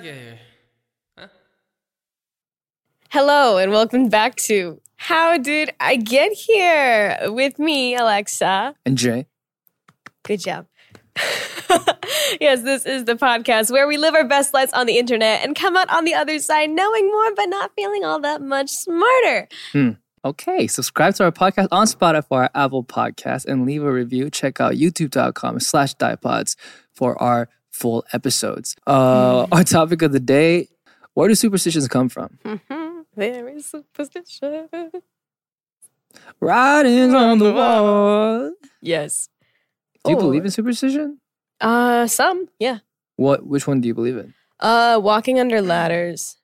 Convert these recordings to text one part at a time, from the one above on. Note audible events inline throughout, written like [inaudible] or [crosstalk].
get here? Huh? Hello, and welcome back to How Did I Get Here with me, Alexa. And Jae. Good job. [laughs] yes, this is the podcast where we live our best lives on the internet and come out on the other side knowing more but not feeling all that much smarter. Hmm. Okay, subscribe to our podcast on Spotify, Apple Podcasts, and leave a review. Check out youtube.com slash dipods for our full episodes. Uh, Our topic of the day, where do superstitions come from? Mhm. Very superstitious. Writings on the wall. Yes. Do you Oh. believe in superstition? Uh, some, yeah. What? Which one do you believe in? Uh, walking under ladders.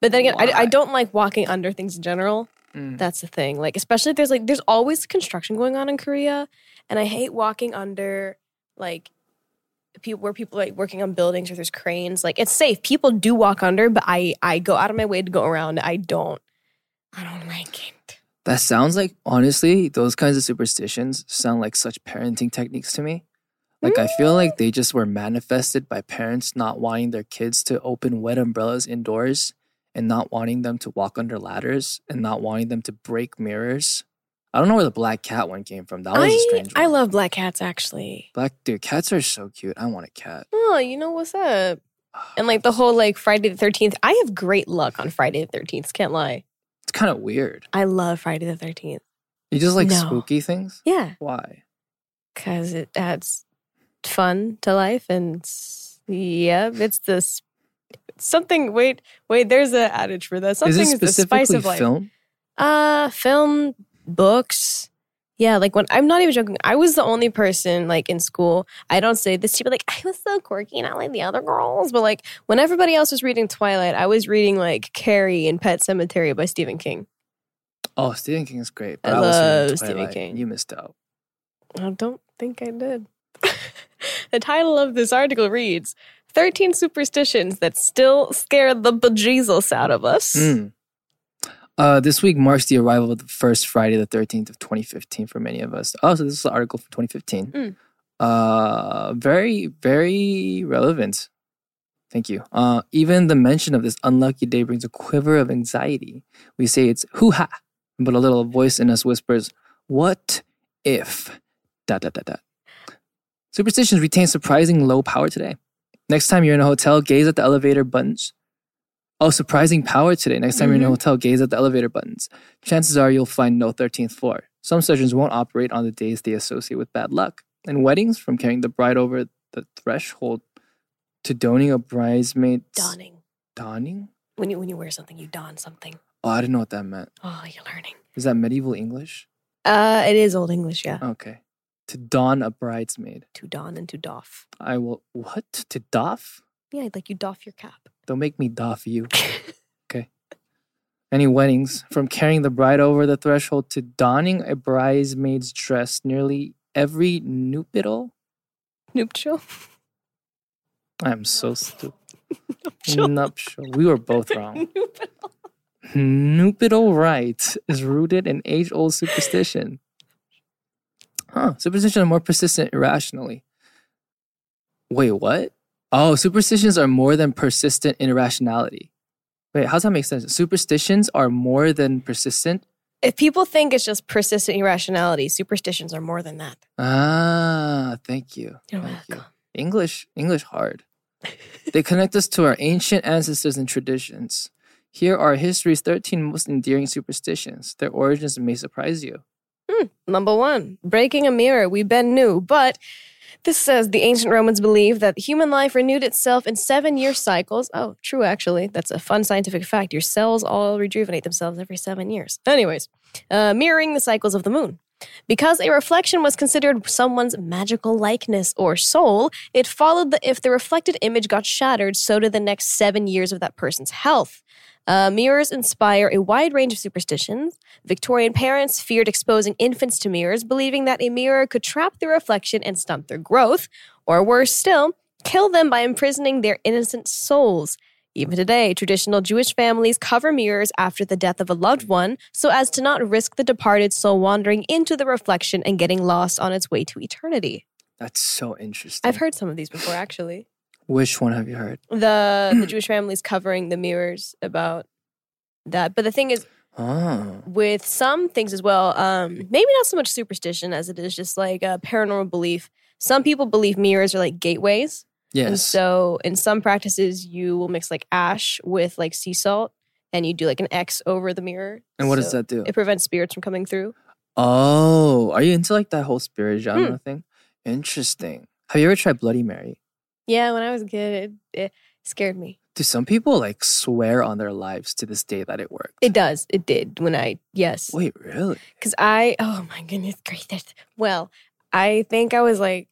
But then again, I, I don't like walking under things in general. Mm. That's the thing. Like, especially if there's like, there's always construction going on in Korea, and I hate walking under like people where people like working on buildings or there's cranes. Like, it's safe. People do walk under, but I I go out of my way to go around. I don't. I don't like it. That sounds like, honestly, those kinds of superstitions sound like such parenting techniques to me. Like, I feel like they just were manifested by parents not wanting their kids to open wet umbrellas indoors and not wanting them to walk under ladders and not wanting them to break mirrors. I don't know where the black cat one came from. That was a strange one. I love black cats actually. Black, dude, cats are so cute. I want a cat. Oh, you know what's up? And like the [sighs] whole like Friday the Thirteenth. I have great luck on Friday the Thirteenth. Can't lie. It's kind of weird. I love Friday the Thirteenth. You just like No. spooky things? Yeah. Why? because it adds fun to life and yeah it's this something wait wait there's an adage for that something Is is, the spice specifically of life film? uh film books yeah like when i'm not even joking i was the only person like in school i don't say this to people like [laughs] i was so quirky not like the other girls but like when everybody else was reading twilight i was reading like carrie and Pet Sematary by stephen king Oh, Stephen King is great. I But I, love Stephen King. You missed out. I don't think I did. [laughs] the title of this article reads 13 superstitions that still scare the bejesus out of us. Mm. Uh, this week marks the arrival of the first Friday, the 13th of 2015 for many of us. Oh, so this is an article from 2015. Mm. Uh, very, very relevant. Thank you. Uh, even the mention of this unlucky day brings a quiver of anxiety. We say it's hoo ha, but a little voice in us whispers, What if? Dot, dot, dot, dot. Superstitions retain surprising low power today. Next time you're in a hotel, gaze at the elevator buttons. Oh, surprising power today. Next time you're in a Mhm. hotel, gaze at the elevator buttons. Chances are you'll find no 13th floor. Some surgeons won't operate on the days they associate with bad luck. And weddings, from carrying the bride over the threshold to donning a bridesmaid. Donning. Donning? When you, when you wear something, you don something. Oh, I didn't know what that meant. Oh, you're learning. Is that medieval English? Uh, it is Old English, yeah. Okay. To don a bridesmaid. To don and to doff. I will. What? To doff? Yeah, like you doff your cap. Don't make me doff you. Okay. Any weddings, from carrying the bride over the threshold to donning a bridesmaid's dress, nearly every nuptial. Nuptial. I'm so stupid. Nuptial. Nuptial. We were both [laughs] wrong. Nuptial. Nuptial rite is rooted in age old superstition. Huh. Superstitions are more persistent irrationally. Wait, what? Oh, superstitions are more than persistent irrationality. Wait, how's that make sense? Superstitions are more than persistent? If people think it's just persistent irrationality, superstitions are more than that. Ah, thank you. You're Thank you. welcome. English, English hard. [laughs] they connect us to our ancient ancestors and traditions. Here are history's 13 most endearing superstitions. Their origins may surprise you. Hmm, Number one, breaking a mirror. We've been new, but this says the ancient Romans believed that human life renewed itself in seven year cycles. Oh, true, actually. That's a fun scientific fact. Your cells all rejuvenate themselves every seven years. Anyways, uh, mirroring the cycles of the moon. Because a reflection was considered someone's magical likeness or soul, it followed that if the reflected image got shattered, so did the next seven years of that person's health. Uh, mirrors inspire a wide range of superstitions. Victorian parents feared exposing infants to mirrors, believing that a mirror could trap their reflection and stunt their growth, or worse still, kill them by imprisoning their innocent souls. Even today, traditional Jewish families cover mirrors after the death of a loved one so as to not risk the departed soul wandering into the reflection and getting lost on its way to eternity. That's so interesting. I've heard some of these before, actually. Which one have you heard? The the Jewish families covering the mirrors about that. But the thing is, Oh. with some things as well, um, maybe not so much superstition as it is just like a paranormal belief. Some people believe mirrors are like gateways. And Yes. so in some practices, you will mix like ash with like sea salt and you do like an X over the mirror. and what does that do? It prevents spirits from coming through. Oh, are you into like that whole spirit genre Hmm. thing? Interesting. Have you ever tried Bloody Mary? Yeah, when I was a kid, it, it scared me. Do some people like swear on their lives to this day that it worked? It does. It did when I, yes. Wait, really? Because I, oh my goodness gracious. Well, I think I was like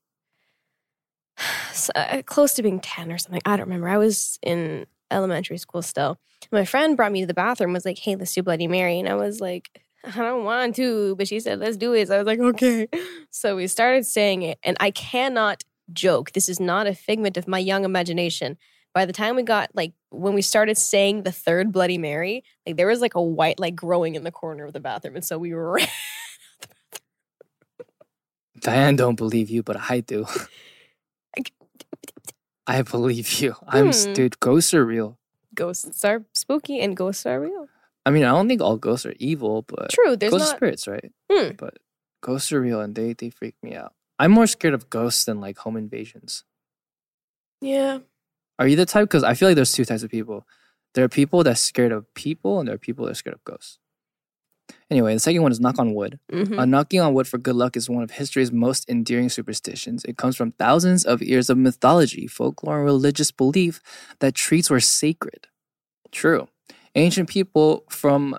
[sighs] uh, close to being 10 or something. I don't remember. I was in elementary school still. My friend brought me to the bathroom, was like, hey, let's do Bloody Mary. And I was like, I don't want to. But she said, let's do it. So I was like, okay. [laughs] So we started saying it. And I cannot joke. This is not a figment of my young imagination. By the time we got like when we started saying the third Bloody Mary, like there was like a white like growing in the corner of the bathroom, and so we [laughs] ran Diane don't believe you, but I do. [laughs] I believe you. I'm Hmm. dude. Ghosts are real. ghosts are spooky and ghosts are real. I mean, I don't think all ghosts are evil, but True, there's ghosts are not. spirits, right? Hmm. But ghosts are real, and they they freak me out. I'm more scared of ghosts than like home invasions. Yeah, Are you the type? Because I feel like there's two types of people. There are people that's scared of people, and there are people that are scared of ghosts. Anyway, the second one is knock on wood. mhm. Uh, knocking on wood for good luck is one of history's most endearing superstitions. It comes from thousands of years of mythology, folklore, and religious belief that trees were sacred. True. Ancient people from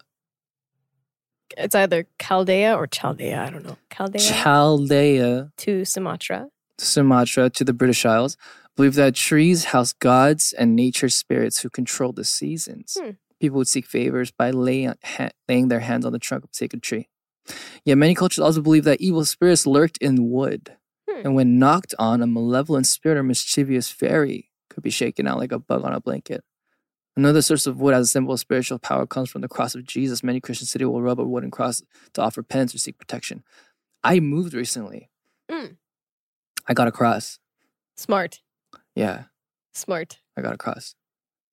it's either Chaldea or Chaldea. I don't know. Chaldea Chaldea, to Sumatra. Sumatra, to the British Isles Believe that trees house gods and nature spirits who control the seasons. Hmm. People would seek favors by laying, ha- laying their hands on the trunk of a sacred tree. Yet many cultures also believe that evil spirits lurked in wood. Hmm. And when knocked on, a malevolent spirit or mischievous fairy could be shaken out like a bug on a blanket. Another source of wood as a symbol of spiritual power comes from the cross of Jesus. Many Christians today will rub a wooden cross to offer penance or seek protection. I moved recently. Mm. I got a cross. Smart, Yeah, smart. I got a cross.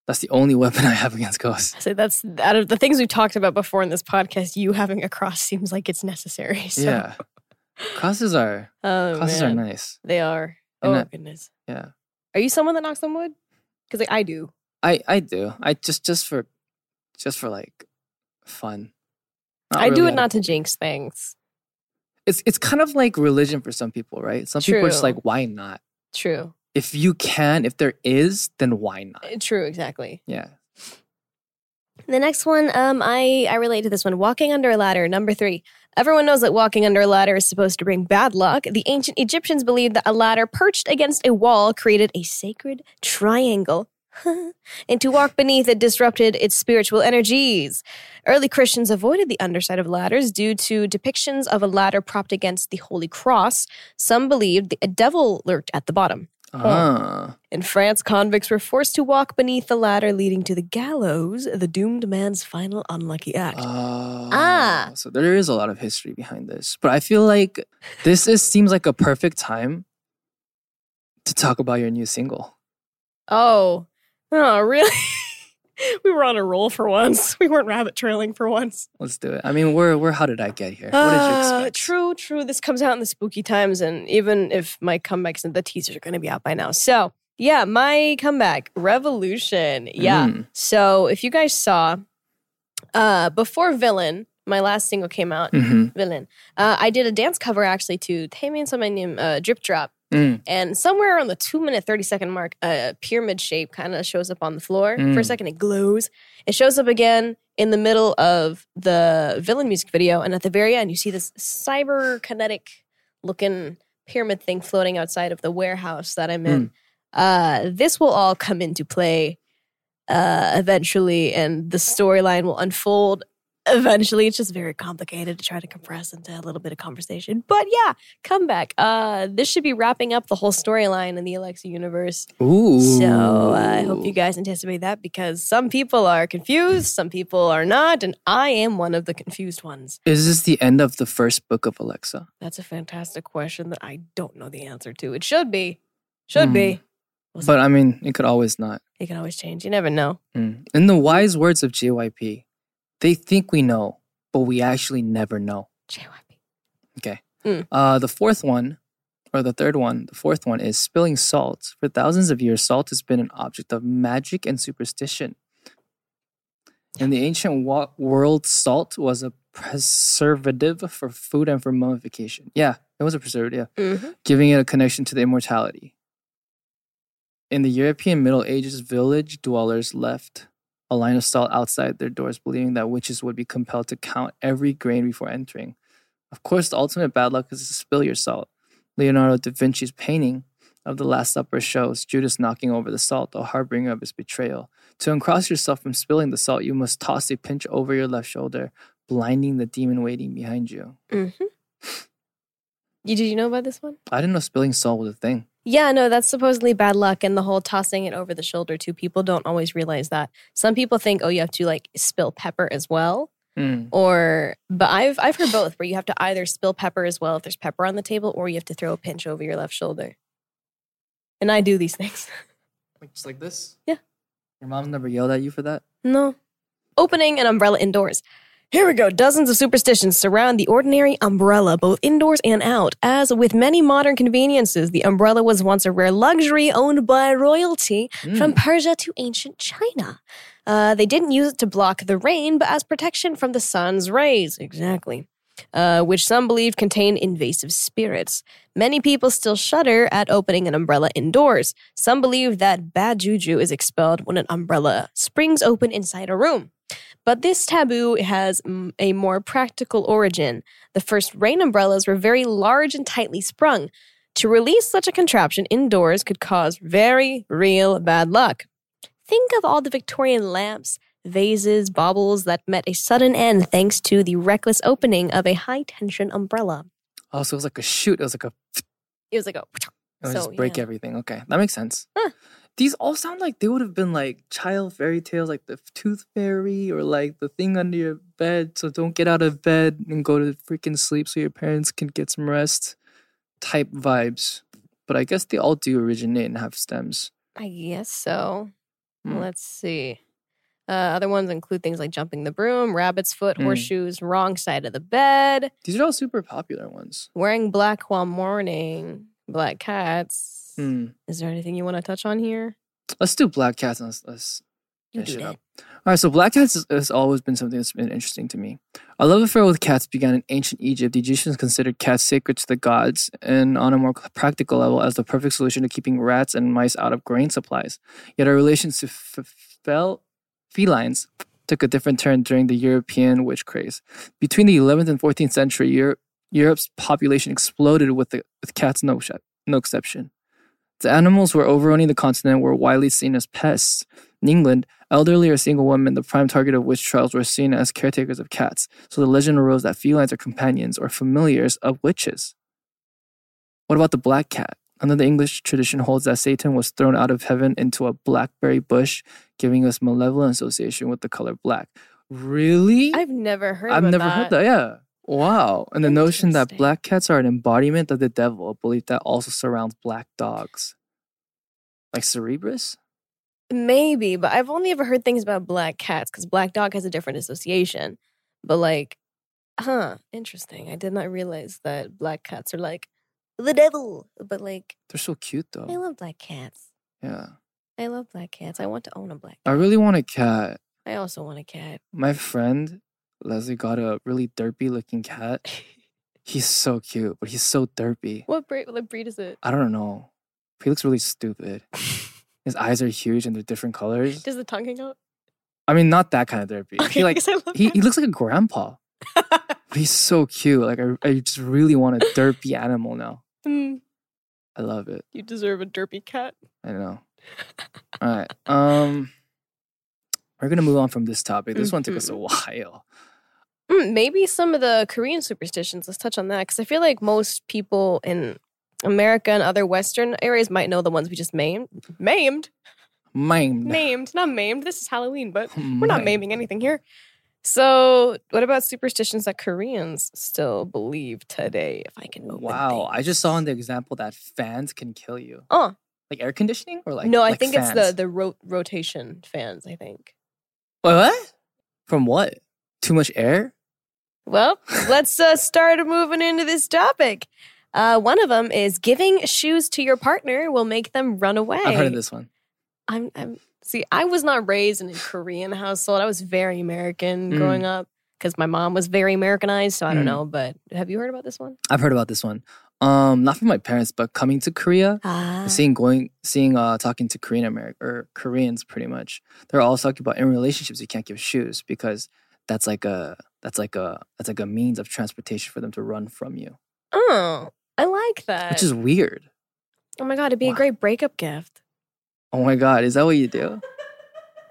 That's the only [laughs] weapon I have against ghosts. So that's out of the things we've talked about before in this podcast. You having a cross seems like it's necessary. [laughs] So, Yeah. Crosses are oh, crosses man. are nice. They are. And Oh that- goodness. Yeah. Are you someone that knocks on wood? Because like I do. I I do. I just just for just for like fun. Not I do it not to jinx things. it's it's kind of like religion for some people, right? Some people are just like, why not? True. If you can, if there is, then why not? Uh, True. Exactly. Yeah. The next one, um, I I relate to this one. Walking under a ladder, number three. Everyone knows that walking under a ladder is supposed to bring bad luck. The ancient Egyptians believed that a ladder perched against a wall created a sacred triangle. [laughs] and to walk beneath it disrupted its spiritual energies. Early Christians avoided the underside of ladders due to depictions of a ladder propped against the Holy Cross. Some believed a devil lurked at the bottom. Ah. In France, convicts were forced to walk beneath the ladder leading to the gallows, the doomed man's final unlucky act. Oh, Ah. So there is a lot of history behind this, but I feel like this is seems like a perfect time to talk about your new single. oh, oh, really? [laughs] we were on a roll for once. [laughs] We weren't rabbit trailing for once. Let's do it. I mean, we're we're how did I get here? What did you Uh, expect? True, true. This comes out in the spooky times, and even if my comebacks and the teasers are going to be out by now. So, yeah, my comeback, Revolution. Yeah. Mm. So, if you guys saw, uh, before Villain, my last single came out, Mhm. Villain, uh, I did a dance cover actually to somebody named uh, Drip Drop. Mm. And somewhere around the two minute, 30 second mark, a pyramid shape kind of shows up on the floor. For a Mm. second, it glows. It shows up again in the middle of the villain music video. And at the very end, you see this cyber kinetic looking pyramid thing floating outside of the warehouse that I'm in. Uh, this will all come into play uh, eventually, and the storyline will unfold eventually. It's just very complicated to try to compress into a little bit of conversation. But yeah, comeback. Uh, this should be wrapping up the whole storyline in the Alexa universe. Ooh. So uh, I hope you guys anticipate that because some people are confused, some people are not, and I am one of the confused ones. Is this the end of the first book of Alexa? That's a fantastic question that I don't know the answer to. It should be. Should be. Was But I mean, it could always not. it can always change. You never know. Mm. In the wise words of JYP, they think we know, but we actually never know. JYP. Okay. Mm. Uh, the fourth one, or the third one, the fourth one is spilling salt. For thousands of years, salt has been an object of magic and superstition. In the ancient wa- world, salt was a preservative for food and for mummification. Yeah, it was a preservative, yeah, hmm giving it a connection to the immortality. In the European Middle Ages, village dwellers left a line of salt outside their doors, believing that witches would be compelled to count every grain before entering. Of course, the ultimate bad luck is to spill your salt. Leonardo da Vinci's painting of the Last Supper shows Judas knocking over the salt, the harbinger of his betrayal. To uncross yourself from spilling the salt, you must toss a pinch over your left shoulder, blinding the demon waiting behind you. Mm-hmm. You did you know about this one? I didn't know spilling salt was a thing. Yeah, no, that's supposedly bad luck, and the whole tossing it over the shoulder too. People don't always realize that. Some people think, oh, you have to like spill pepper as well, Mm. or but I've I've heard both, where you have to either spill pepper as well if there's pepper on the table, or you have to throw a pinch over your left shoulder. And I do these [laughs] things. Like just like this? Yeah. Your mom never yelled at you for that? No. Opening an umbrella indoors. Here we go. Dozens of superstitions surround the ordinary umbrella, both indoors and out. As with many modern conveniences, the umbrella was once a rare luxury owned by royalty from Mm. Persia to ancient China. Uh, they didn't use it to block the rain, but as protection from the sun's rays. Exactly. Uh, which some believed contained invasive spirits. Many people still shudder at opening an umbrella indoors. Some believe that bad juju is expelled when an umbrella springs open inside a room. But this taboo has a more practical origin. The first rain umbrellas were very large and tightly sprung. To release such a contraption indoors could cause very real bad luck. Think of all the Victorian lamps, vases, baubles that met a sudden end thanks to the reckless opening of a high tension umbrella. Oh, so it was like a shoot. It was like a. It was like a It would So, just break yeah. everything. Okay, that makes sense. Huh. These all sound like they would have been like child fairy tales, like the tooth fairy or like the thing under your bed. So don't get out of bed and go to freaking sleep so your parents can get some rest type vibes. But I guess they all do originate and have stems. I guess so. Hmm. Let's see. Uh, other ones include things like jumping the broom, rabbit's foot, Hmm. horseshoes, wrong side of the bed, These are all super popular ones. wearing black while mourning, black cats. Hmm. Is there anything you want to touch on here? Let's do black cats and let's, let's finish do it up. All right, so black cats has, has always been something that's been interesting to me. Our love affair with cats began in ancient Egypt. The Egyptians considered cats sacred to the gods, and on a more practical level, as the perfect solution to keeping rats and mice out of grain supplies. Yet our relations to f- fel- felines took a different turn during the European witch craze. Between the 11th and 14th century, Europe, Europe's population exploded with, the, with cats, no, no exception. The animals were overrunning the continent were widely seen as pests. In England, elderly or single women, the prime target of witch trials, were seen as caretakers of cats, so the legend arose that felines are companions or familiars of witches. What about the black cat? Another English tradition holds that Satan was thrown out of heaven into a blackberry bush, giving us malevolent association with the color black. Really? I've never heard. I've never heard that. Yeah. Wow. And the notion that black cats are an embodiment of the devil, a belief that also surrounds black dogs. Like Cerberus? Maybe, but I've only ever heard things about black cats because black dog has a different association. But like, huh, interesting. I did not realize that black cats are like the devil. But like, They're so cute though. I love black cats. Yeah. I love black cats. I want to own a black. I really want a cat. I also want a cat. My friend Leslie got a really derpy looking cat. [laughs] He's so cute, but he's so derpy. what breed? What breed is it? I don't know. He looks really stupid. [laughs] His eyes are huge and they're different colors. Does the tongue hang out? I mean, not that kind of derpy. Okay, He [laughs] like 'cause I love he, he looks like a grandpa. But he's so cute. Like I, I just really want a derpy animal now. Hmm, I love it. you deserve a derpy cat. I know. All right. Um we're gonna move on from this topic. This one took us a while. Mm, maybe some of the Korean superstitions. Let's touch on that because I feel like most people in America and other Western areas might know the ones we just maimed. Maimed? Maimed. Maimed. Not maimed. This is Halloween, but we're not maiming anything here. So, what about superstitions that Koreans still believe today? If I can Wow. I just saw in the example that fans can kill you. Oh, Like air conditioning or like no, I like think it's the the ro- rotation fans. I think. Wait, what? From what? Too much air? Well, let's uh, start moving into this topic. Uh, one of them is giving shoes to your partner will make them run away. I've heard of this one. I'm, I'm see. I was not raised in a Korean household. I was very American Mm. growing up because my mom was very Americanized. So I don't Mm. know. But have you heard about this one? I've heard about this one. Um, not from my parents, but coming to Korea, Ah, seeing going, seeing, uh, talking to Korean American or Koreans, pretty much. They're all talking about in relationships you can't give shoes because that's like a that's like a that's like a means of transportation for them to run from you, oh, I like that. which is weird. oh my god, it'd be Wow. a great breakup gift. Oh my god, is that what you do?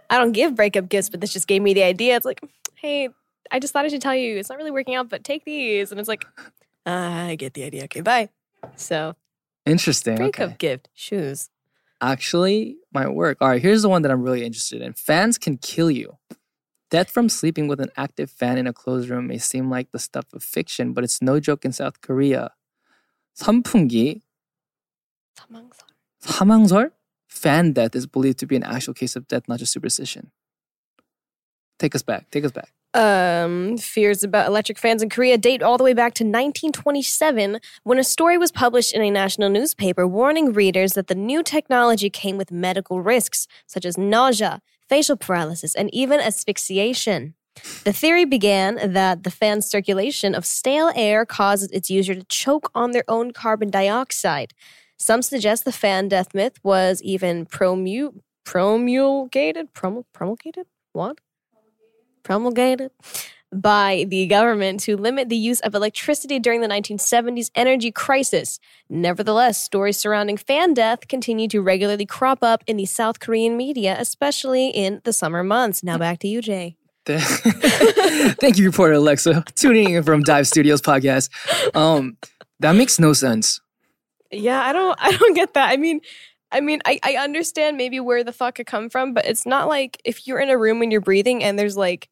I don't give breakup gifts, but this just gave me the idea. It's like, hey, I just thought I should tell you it's not really working out, but take these. And it's like, "Ah, I get the idea. Okay, bye. So Interesting. breakup Okay. gift, shoes. Actually, might work. All right, here's the one that I'm really interested in. Fans can kill you. Death from sleeping with an active fan in a closed room may seem like the stuff of fiction, but it's no joke in South Korea. 선풍기, 사망설. 사망설, fan death is believed to be an actual case of death, not just superstition. Take us back. Take us back. Um, fears about electric fans in Korea date all the way back to 1927 when a story was published in a national newspaper warning readers that the new technology came with medical risks such as nausea, facial paralysis, and even asphyxiation. The theory began that the fan's circulation of stale air causes its user to choke on their own carbon dioxide. Some suggest the fan death myth was even promu- promulgated. Promul- promulgated? What? promulgated by the government to limit the use of electricity during the 1970s energy crisis. Nevertheless, stories surrounding fan death continue to regularly crop up in the South Korean media, especially in the summer months. Now back to you, Jae. [laughs] Thank you, reporter Alexa, tuning in from Dive Studios podcast. Um, that makes no sense. Yeah, I don't I don't get that. I mean I mean, I, I understand maybe where the fuck it come from, but it's not like if you're in a room and you're breathing and there's like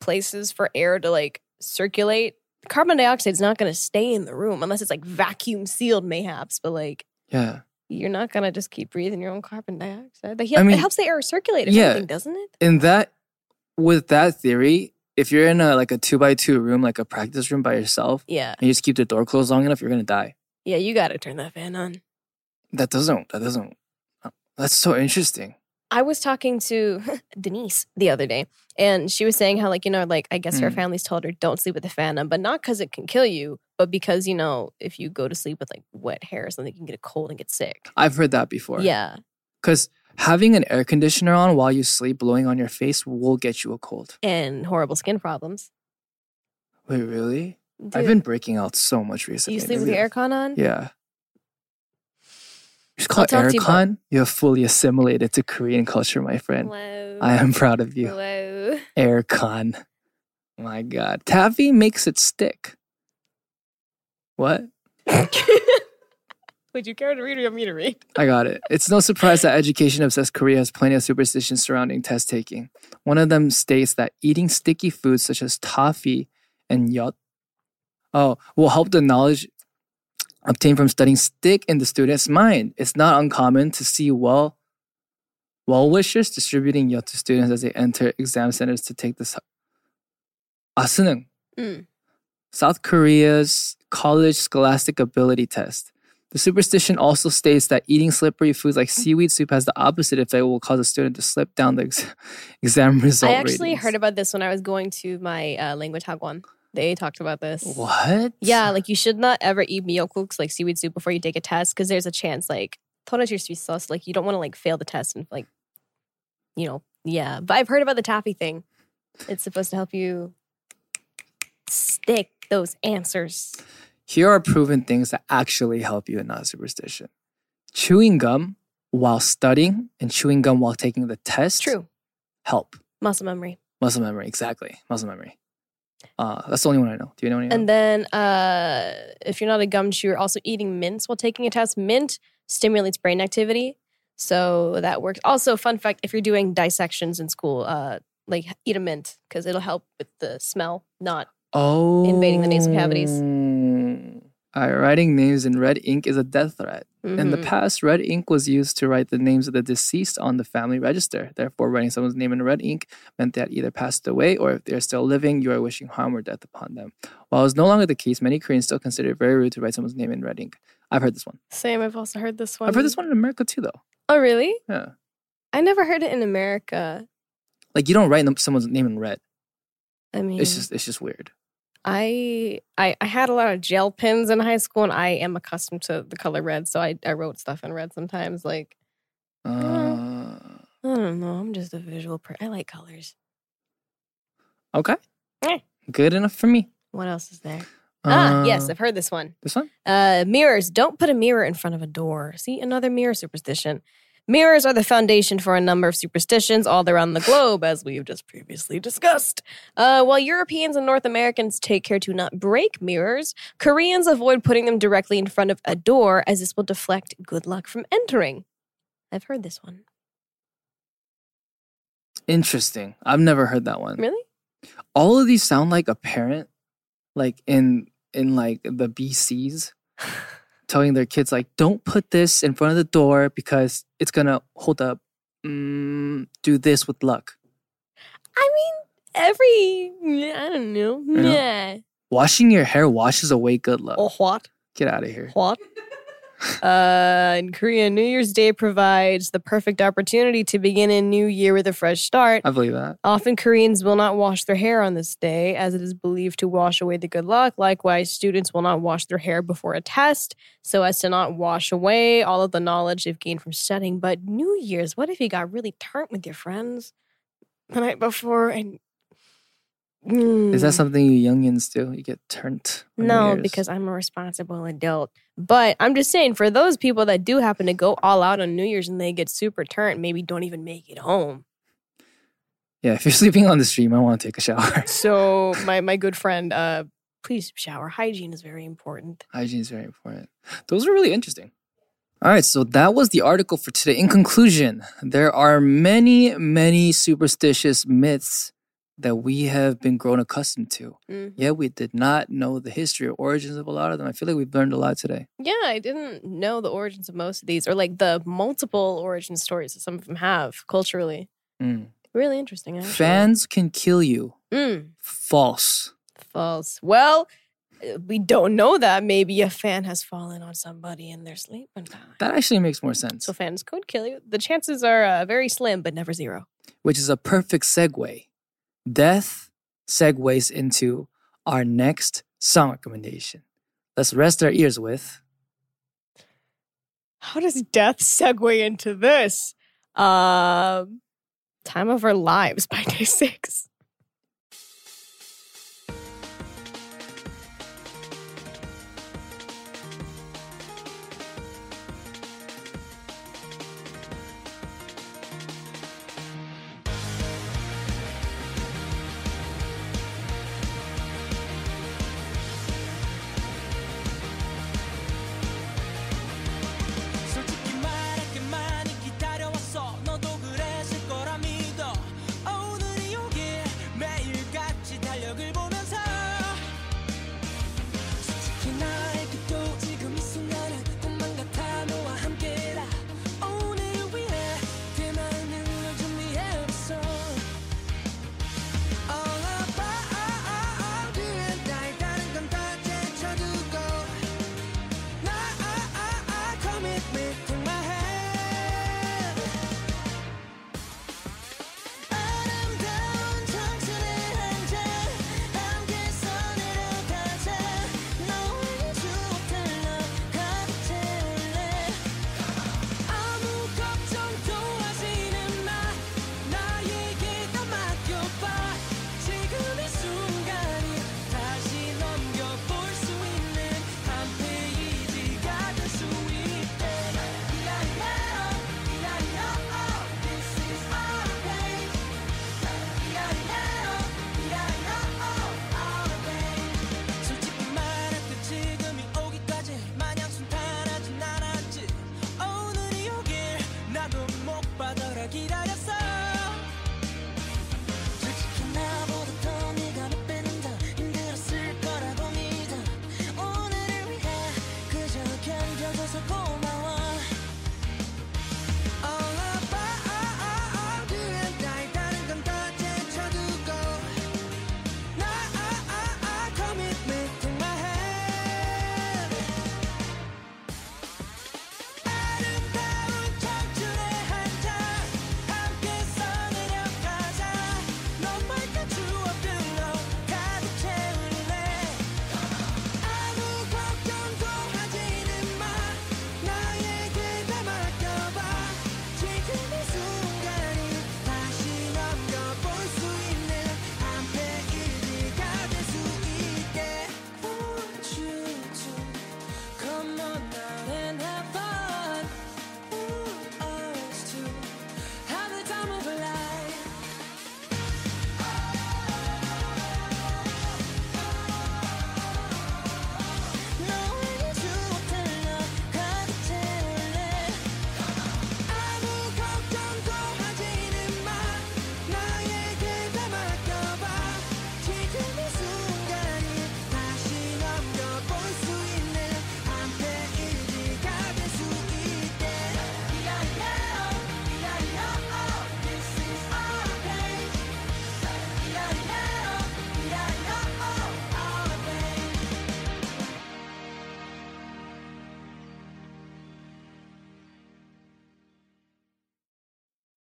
places for air to like circulate, carbon dioxide is not going to stay in the room unless it's like vacuum sealed, mayhaps. But like, Yeah. you're not going to just keep breathing your own carbon dioxide. That I mean, it helps the air circulate, if yeah. doesn't it? in that with that theory, if you're in a like a two by two room, like a practice room by yourself, Yeah. and you just keep the door closed long enough, you're gonna die. Yeah, you got to turn that fan on. That doesn't. That doesn't. uh, That's so interesting. I was talking to [laughs] Denise the other day, and she was saying how, like, you know, like, I guess her Mm. family's told her don't sleep with a fan on, but not because it can kill you, but because, you know, if you go to sleep with like wet hair or something, you can get a cold and get sick. I've heard that before. Yeah. Because having an air conditioner on while you sleep, blowing on your face, will get you a cold. And horrible skin problems. Wait, really? Dude, I've been breaking out so much recently. you sleep with that's- aircon on? Yeah. It's called talk you about- aircon. You have fully assimilated to Korean culture, my friend. Hello. I am proud of you. Hello. Aircon. My God. Taffy makes it stick. What? [laughs] Would you care to read or you want me to read? I got it. It's no surprise that education obsessed Korea has plenty of superstitions surrounding test taking. One of them states that eating sticky foods such as toffee and yeot oh, will help the knowledge obtained from studying stick in the student's mind. It's not uncommon to see well well wishers distributing yeot to students as they enter exam centers to take this. Mm. South Korea's college scholastic ability test. The superstition also states that eating slippery foods like mm. seaweed soup has the opposite effect, will cause a student to slip down the ex- [laughs] exam result. I actually ratings. heard about this when I was going to my uh, language hagwon. They talked about this. What? Yeah, like you should not ever eat miyeokguks like seaweed soup before you take a test because there's a chance like torajir sauce like you don't want to like fail the test and like you know yeah. But I've heard about the taffy thing. It's supposed to help you stick those answers. Here are proven things that actually help you and not superstition. Chewing gum while studying and chewing gum while taking the test True. help. Muscle memory. Muscle memory, exactly. Muscle memory. Uh, that's the only one I know. Do you know any? And then uh if you're not a gum chewer, also eating mints while taking a test. Mint stimulates brain activity. So that works. Also, fun fact, if you're doing dissections in school, uh like eat a mint because it'll help with the smell, not oh, invading the nasal cavities. Uh, writing names in red ink is a death threat. In the Mhm. past, red ink was used to write the names of the deceased on the family register. Therefore, writing someone's name in red ink meant they had either passed away or if they're still living, you are wishing harm or death upon them. While it's no longer the case, many Koreans still consider it very rude to write someone's name in red ink. I've heard this one. Same. I've also heard this one. I've heard this one in America too, though. Oh, really? Yeah. I never heard it in America. Like you don't write someone's name in red. I mean, It's just it's just weird. I, I I had a lot of gel pens in high school, and I am accustomed to the color red, so I I wrote stuff in red sometimes. Like Uh, I don't know, I'm just a visual person. I like colors. okay. Eh. Good enough for me. What else is there? ah, yes, Uh, I've heard this one. this one. Uh, mirrors. Don't put a mirror in front of a door. See, another mirror superstition. Mirrors are the foundation for a number of superstitions all around the globe, as we've just previously discussed. Uh, while Europeans and North Americans take care to not break mirrors, Koreans avoid putting them directly in front of a door, as this will deflect good luck from entering. I've heard this one. Interesting. I've never heard that one. Really? All of these sound like a parent, like in in like the BCs, [laughs] telling their kids like, "Don't put this in front of the door because it's gonna hold up. Mm, do this with luck. I mean, every I don't know. know. Yeah. Washing your hair washes away good luck. Or what? Get out of here. What? Uh, in Korea, New Year's Day provides the perfect opportunity to begin a new year with a fresh start. I believe that. Often, Koreans will not wash their hair on this day, as it is believed to wash away the good luck. Likewise, students will not wash their hair before a test, so as to not wash away all of the knowledge they've gained from studying. But New Year's, what if you got really turned with your friends the night before and. Is that Mm. something you youngins do? You get turned. No, because I'm a responsible adult. But I'm just saying, for those people that do happen to go all out on New Year's and they get super turned, maybe don't even make it home. yeah, if you're [laughs] sleeping on the street, I want to take a shower. [laughs] So my my good friend, uh, please shower. Hygiene is very important. Hygiene is very important. Those are really interesting. All right, so that was the article for today. In conclusion, there are many, many superstitious myths that we have been grown accustomed to. Mhm. Yet we did not know the history or origins of a lot of them. I feel like we've learned a lot today. Yeah, I didn't know the origins of most of these, or like the multiple origin stories that some of them have culturally. Mm. Really interesting. Actually. Fans can kill you. Mm, False. false. Well, uh, we don't know that. Maybe a fan has fallen on somebody in their sleep one time. That actually makes more sense, So fans could kill you. The chances are uh, very slim, but never zero. which is a perfect segue. Death segues into our next song recommendation. Let's rest our ears with How does death segue into this? Um, Time of Our Lives by [laughs] DAY6.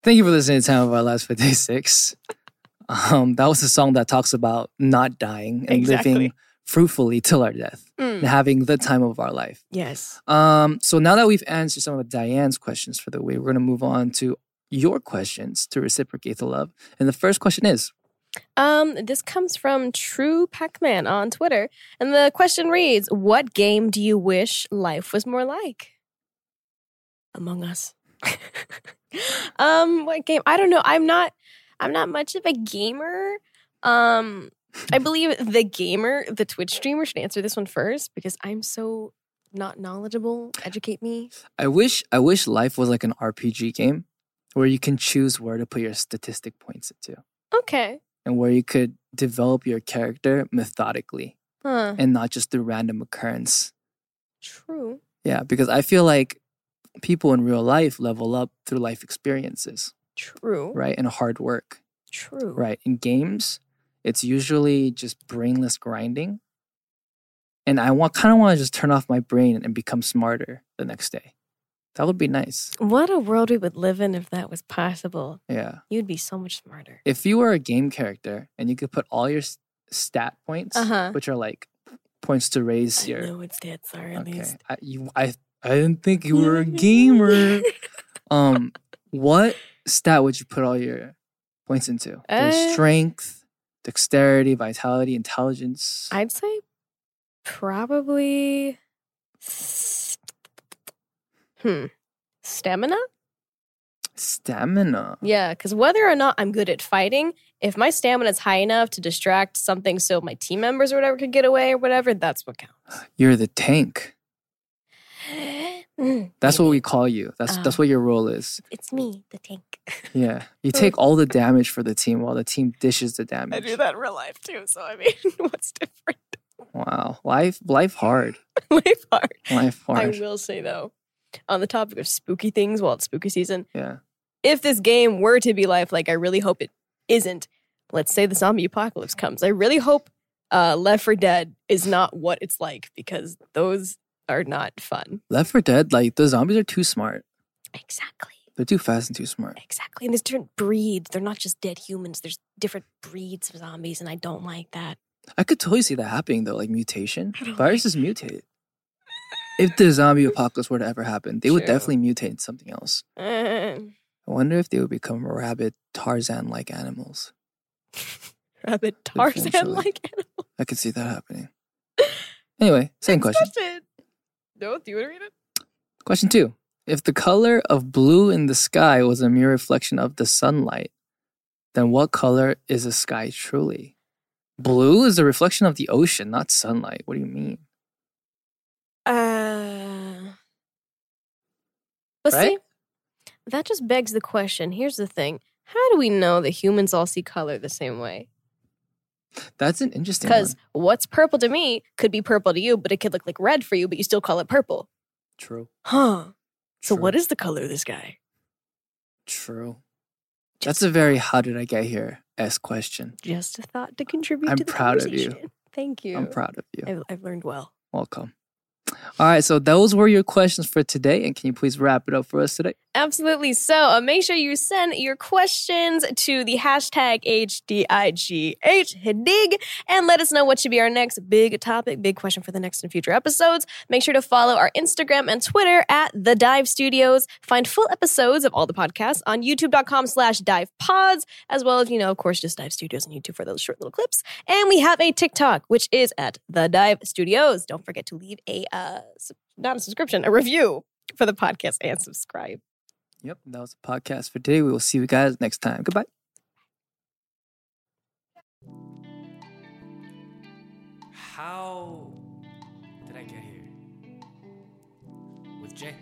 Thank you for listening to Time of Our Lives for DAY6. Um, that was a song that talks about not dying and Exactly. living fruitfully till our death Mm. and having the time of our life. Yes. Um, so now that we've answered some of Diane's questions for the week, we're going to move on to your questions to reciprocate the love. And the first question is Um, this comes from True Pac-Man on Twitter, and the question reads: "What game do you wish life was more like?" Among Us. [laughs] um, what game? I don't know. I'm not. I'm not much of a gamer. Um, I [laughs] believe the gamer, the Twitch streamer, should answer this one first because I'm so not knowledgeable. Educate me. I wish I wish life was like an RPG game where you can choose where to put your statistic points into Okay. and where you could develop your character methodically Huh. and not just through random occurrence. True. Yeah, because I feel like people in real life level up through life experiences, True. right? And hard work, True. right? In games, it's usually just brainless grinding. And I want kind of want to just turn off my brain and become smarter the next day. That would be nice. What a world we would live in if that was possible. Yeah. You'd be so much smarter. If you were a game character and you could put all your stat points, Uh-huh. which are like points to raise I your know what stats are at okay. least. I, you, I I didn't think you were a gamer. [laughs] um, what stat would you put all your points into? Uh, strength, dexterity, vitality, intelligence. I'd say probably. Hmm. Stamina? Stamina. Yeah, because whether or not I'm good at fighting, if my stamina is high enough to distract something so my team members or whatever could get away or whatever, that's what counts. You're the tank. Mm, That's what we call you. That's that's Oh. what your role is. It's me, the tank. [laughs] Yeah. You take all the damage for the team while the team dishes the damage. I do that in real life too, so I mean, [laughs] what's different? Wow. Life life hard. [laughs] Life hard. Life hard. I will say though, on the topic of spooky things while it's spooky season, Yeah. if this game were to be life like I really hope it isn't, let's say the zombie apocalypse comes. I really hope uh, Left 4 Dead is not what it's like because those are not fun. Left 4 Dead, like the zombies are too smart. Exactly. They're too fast and too smart. Exactly. And there's different breeds. They're not just dead humans. There's different breeds of zombies, and I don't like that. I could totally see that happening though, like mutation. Viruses mutate. If the zombie apocalypse were to ever happen, they would definitely mutate into something else. Uh, [laughs] I wonder if they would become rabid Tarzan like animals. rabid Tarzan like animals. I could see that happening. Anyway, same Next question. No, do you want to read it? Question two. If the color of blue in the sky was a mere reflection of the sunlight, then what color is the sky truly? Blue is a reflection of the ocean, not sunlight. What do you mean? Uh, but Right? see, that just begs the question. Here's the thing: How do we know that humans all see color the same way? That's an interesting Because what's purple to me could be purple to you, but it could look like red for you, but you still call it purple. True. Huh? So True. what is the color of this guy? True. That's a very how did I get here s question. Just a thought to contribute I'm to the proud of you. Thank you. I'm proud of you. I've, I've learned well. Welcome. All right, so those were your questions for today. And can you please wrap it up for us today? Absolutely. So uh, make sure you send your questions to the hashtag HDIGH dig and let us know what should be our next big topic, big question for the next and future episodes. Make sure to follow our Instagram and Twitter at The Dive Studios. Find full episodes of all the podcasts on youtube.com slash dive pods, as well as, you know, of course, just Dive Studios on YouTube for those short little clips. And we have a TikTok, which is at The Dive Studios. Don't forget to leave a, uh, sub- not a subscription, a review for the podcast and subscribe. Yep, that was the podcast for today. We will see you guys next time. Goodbye. How did I get here? With Jae.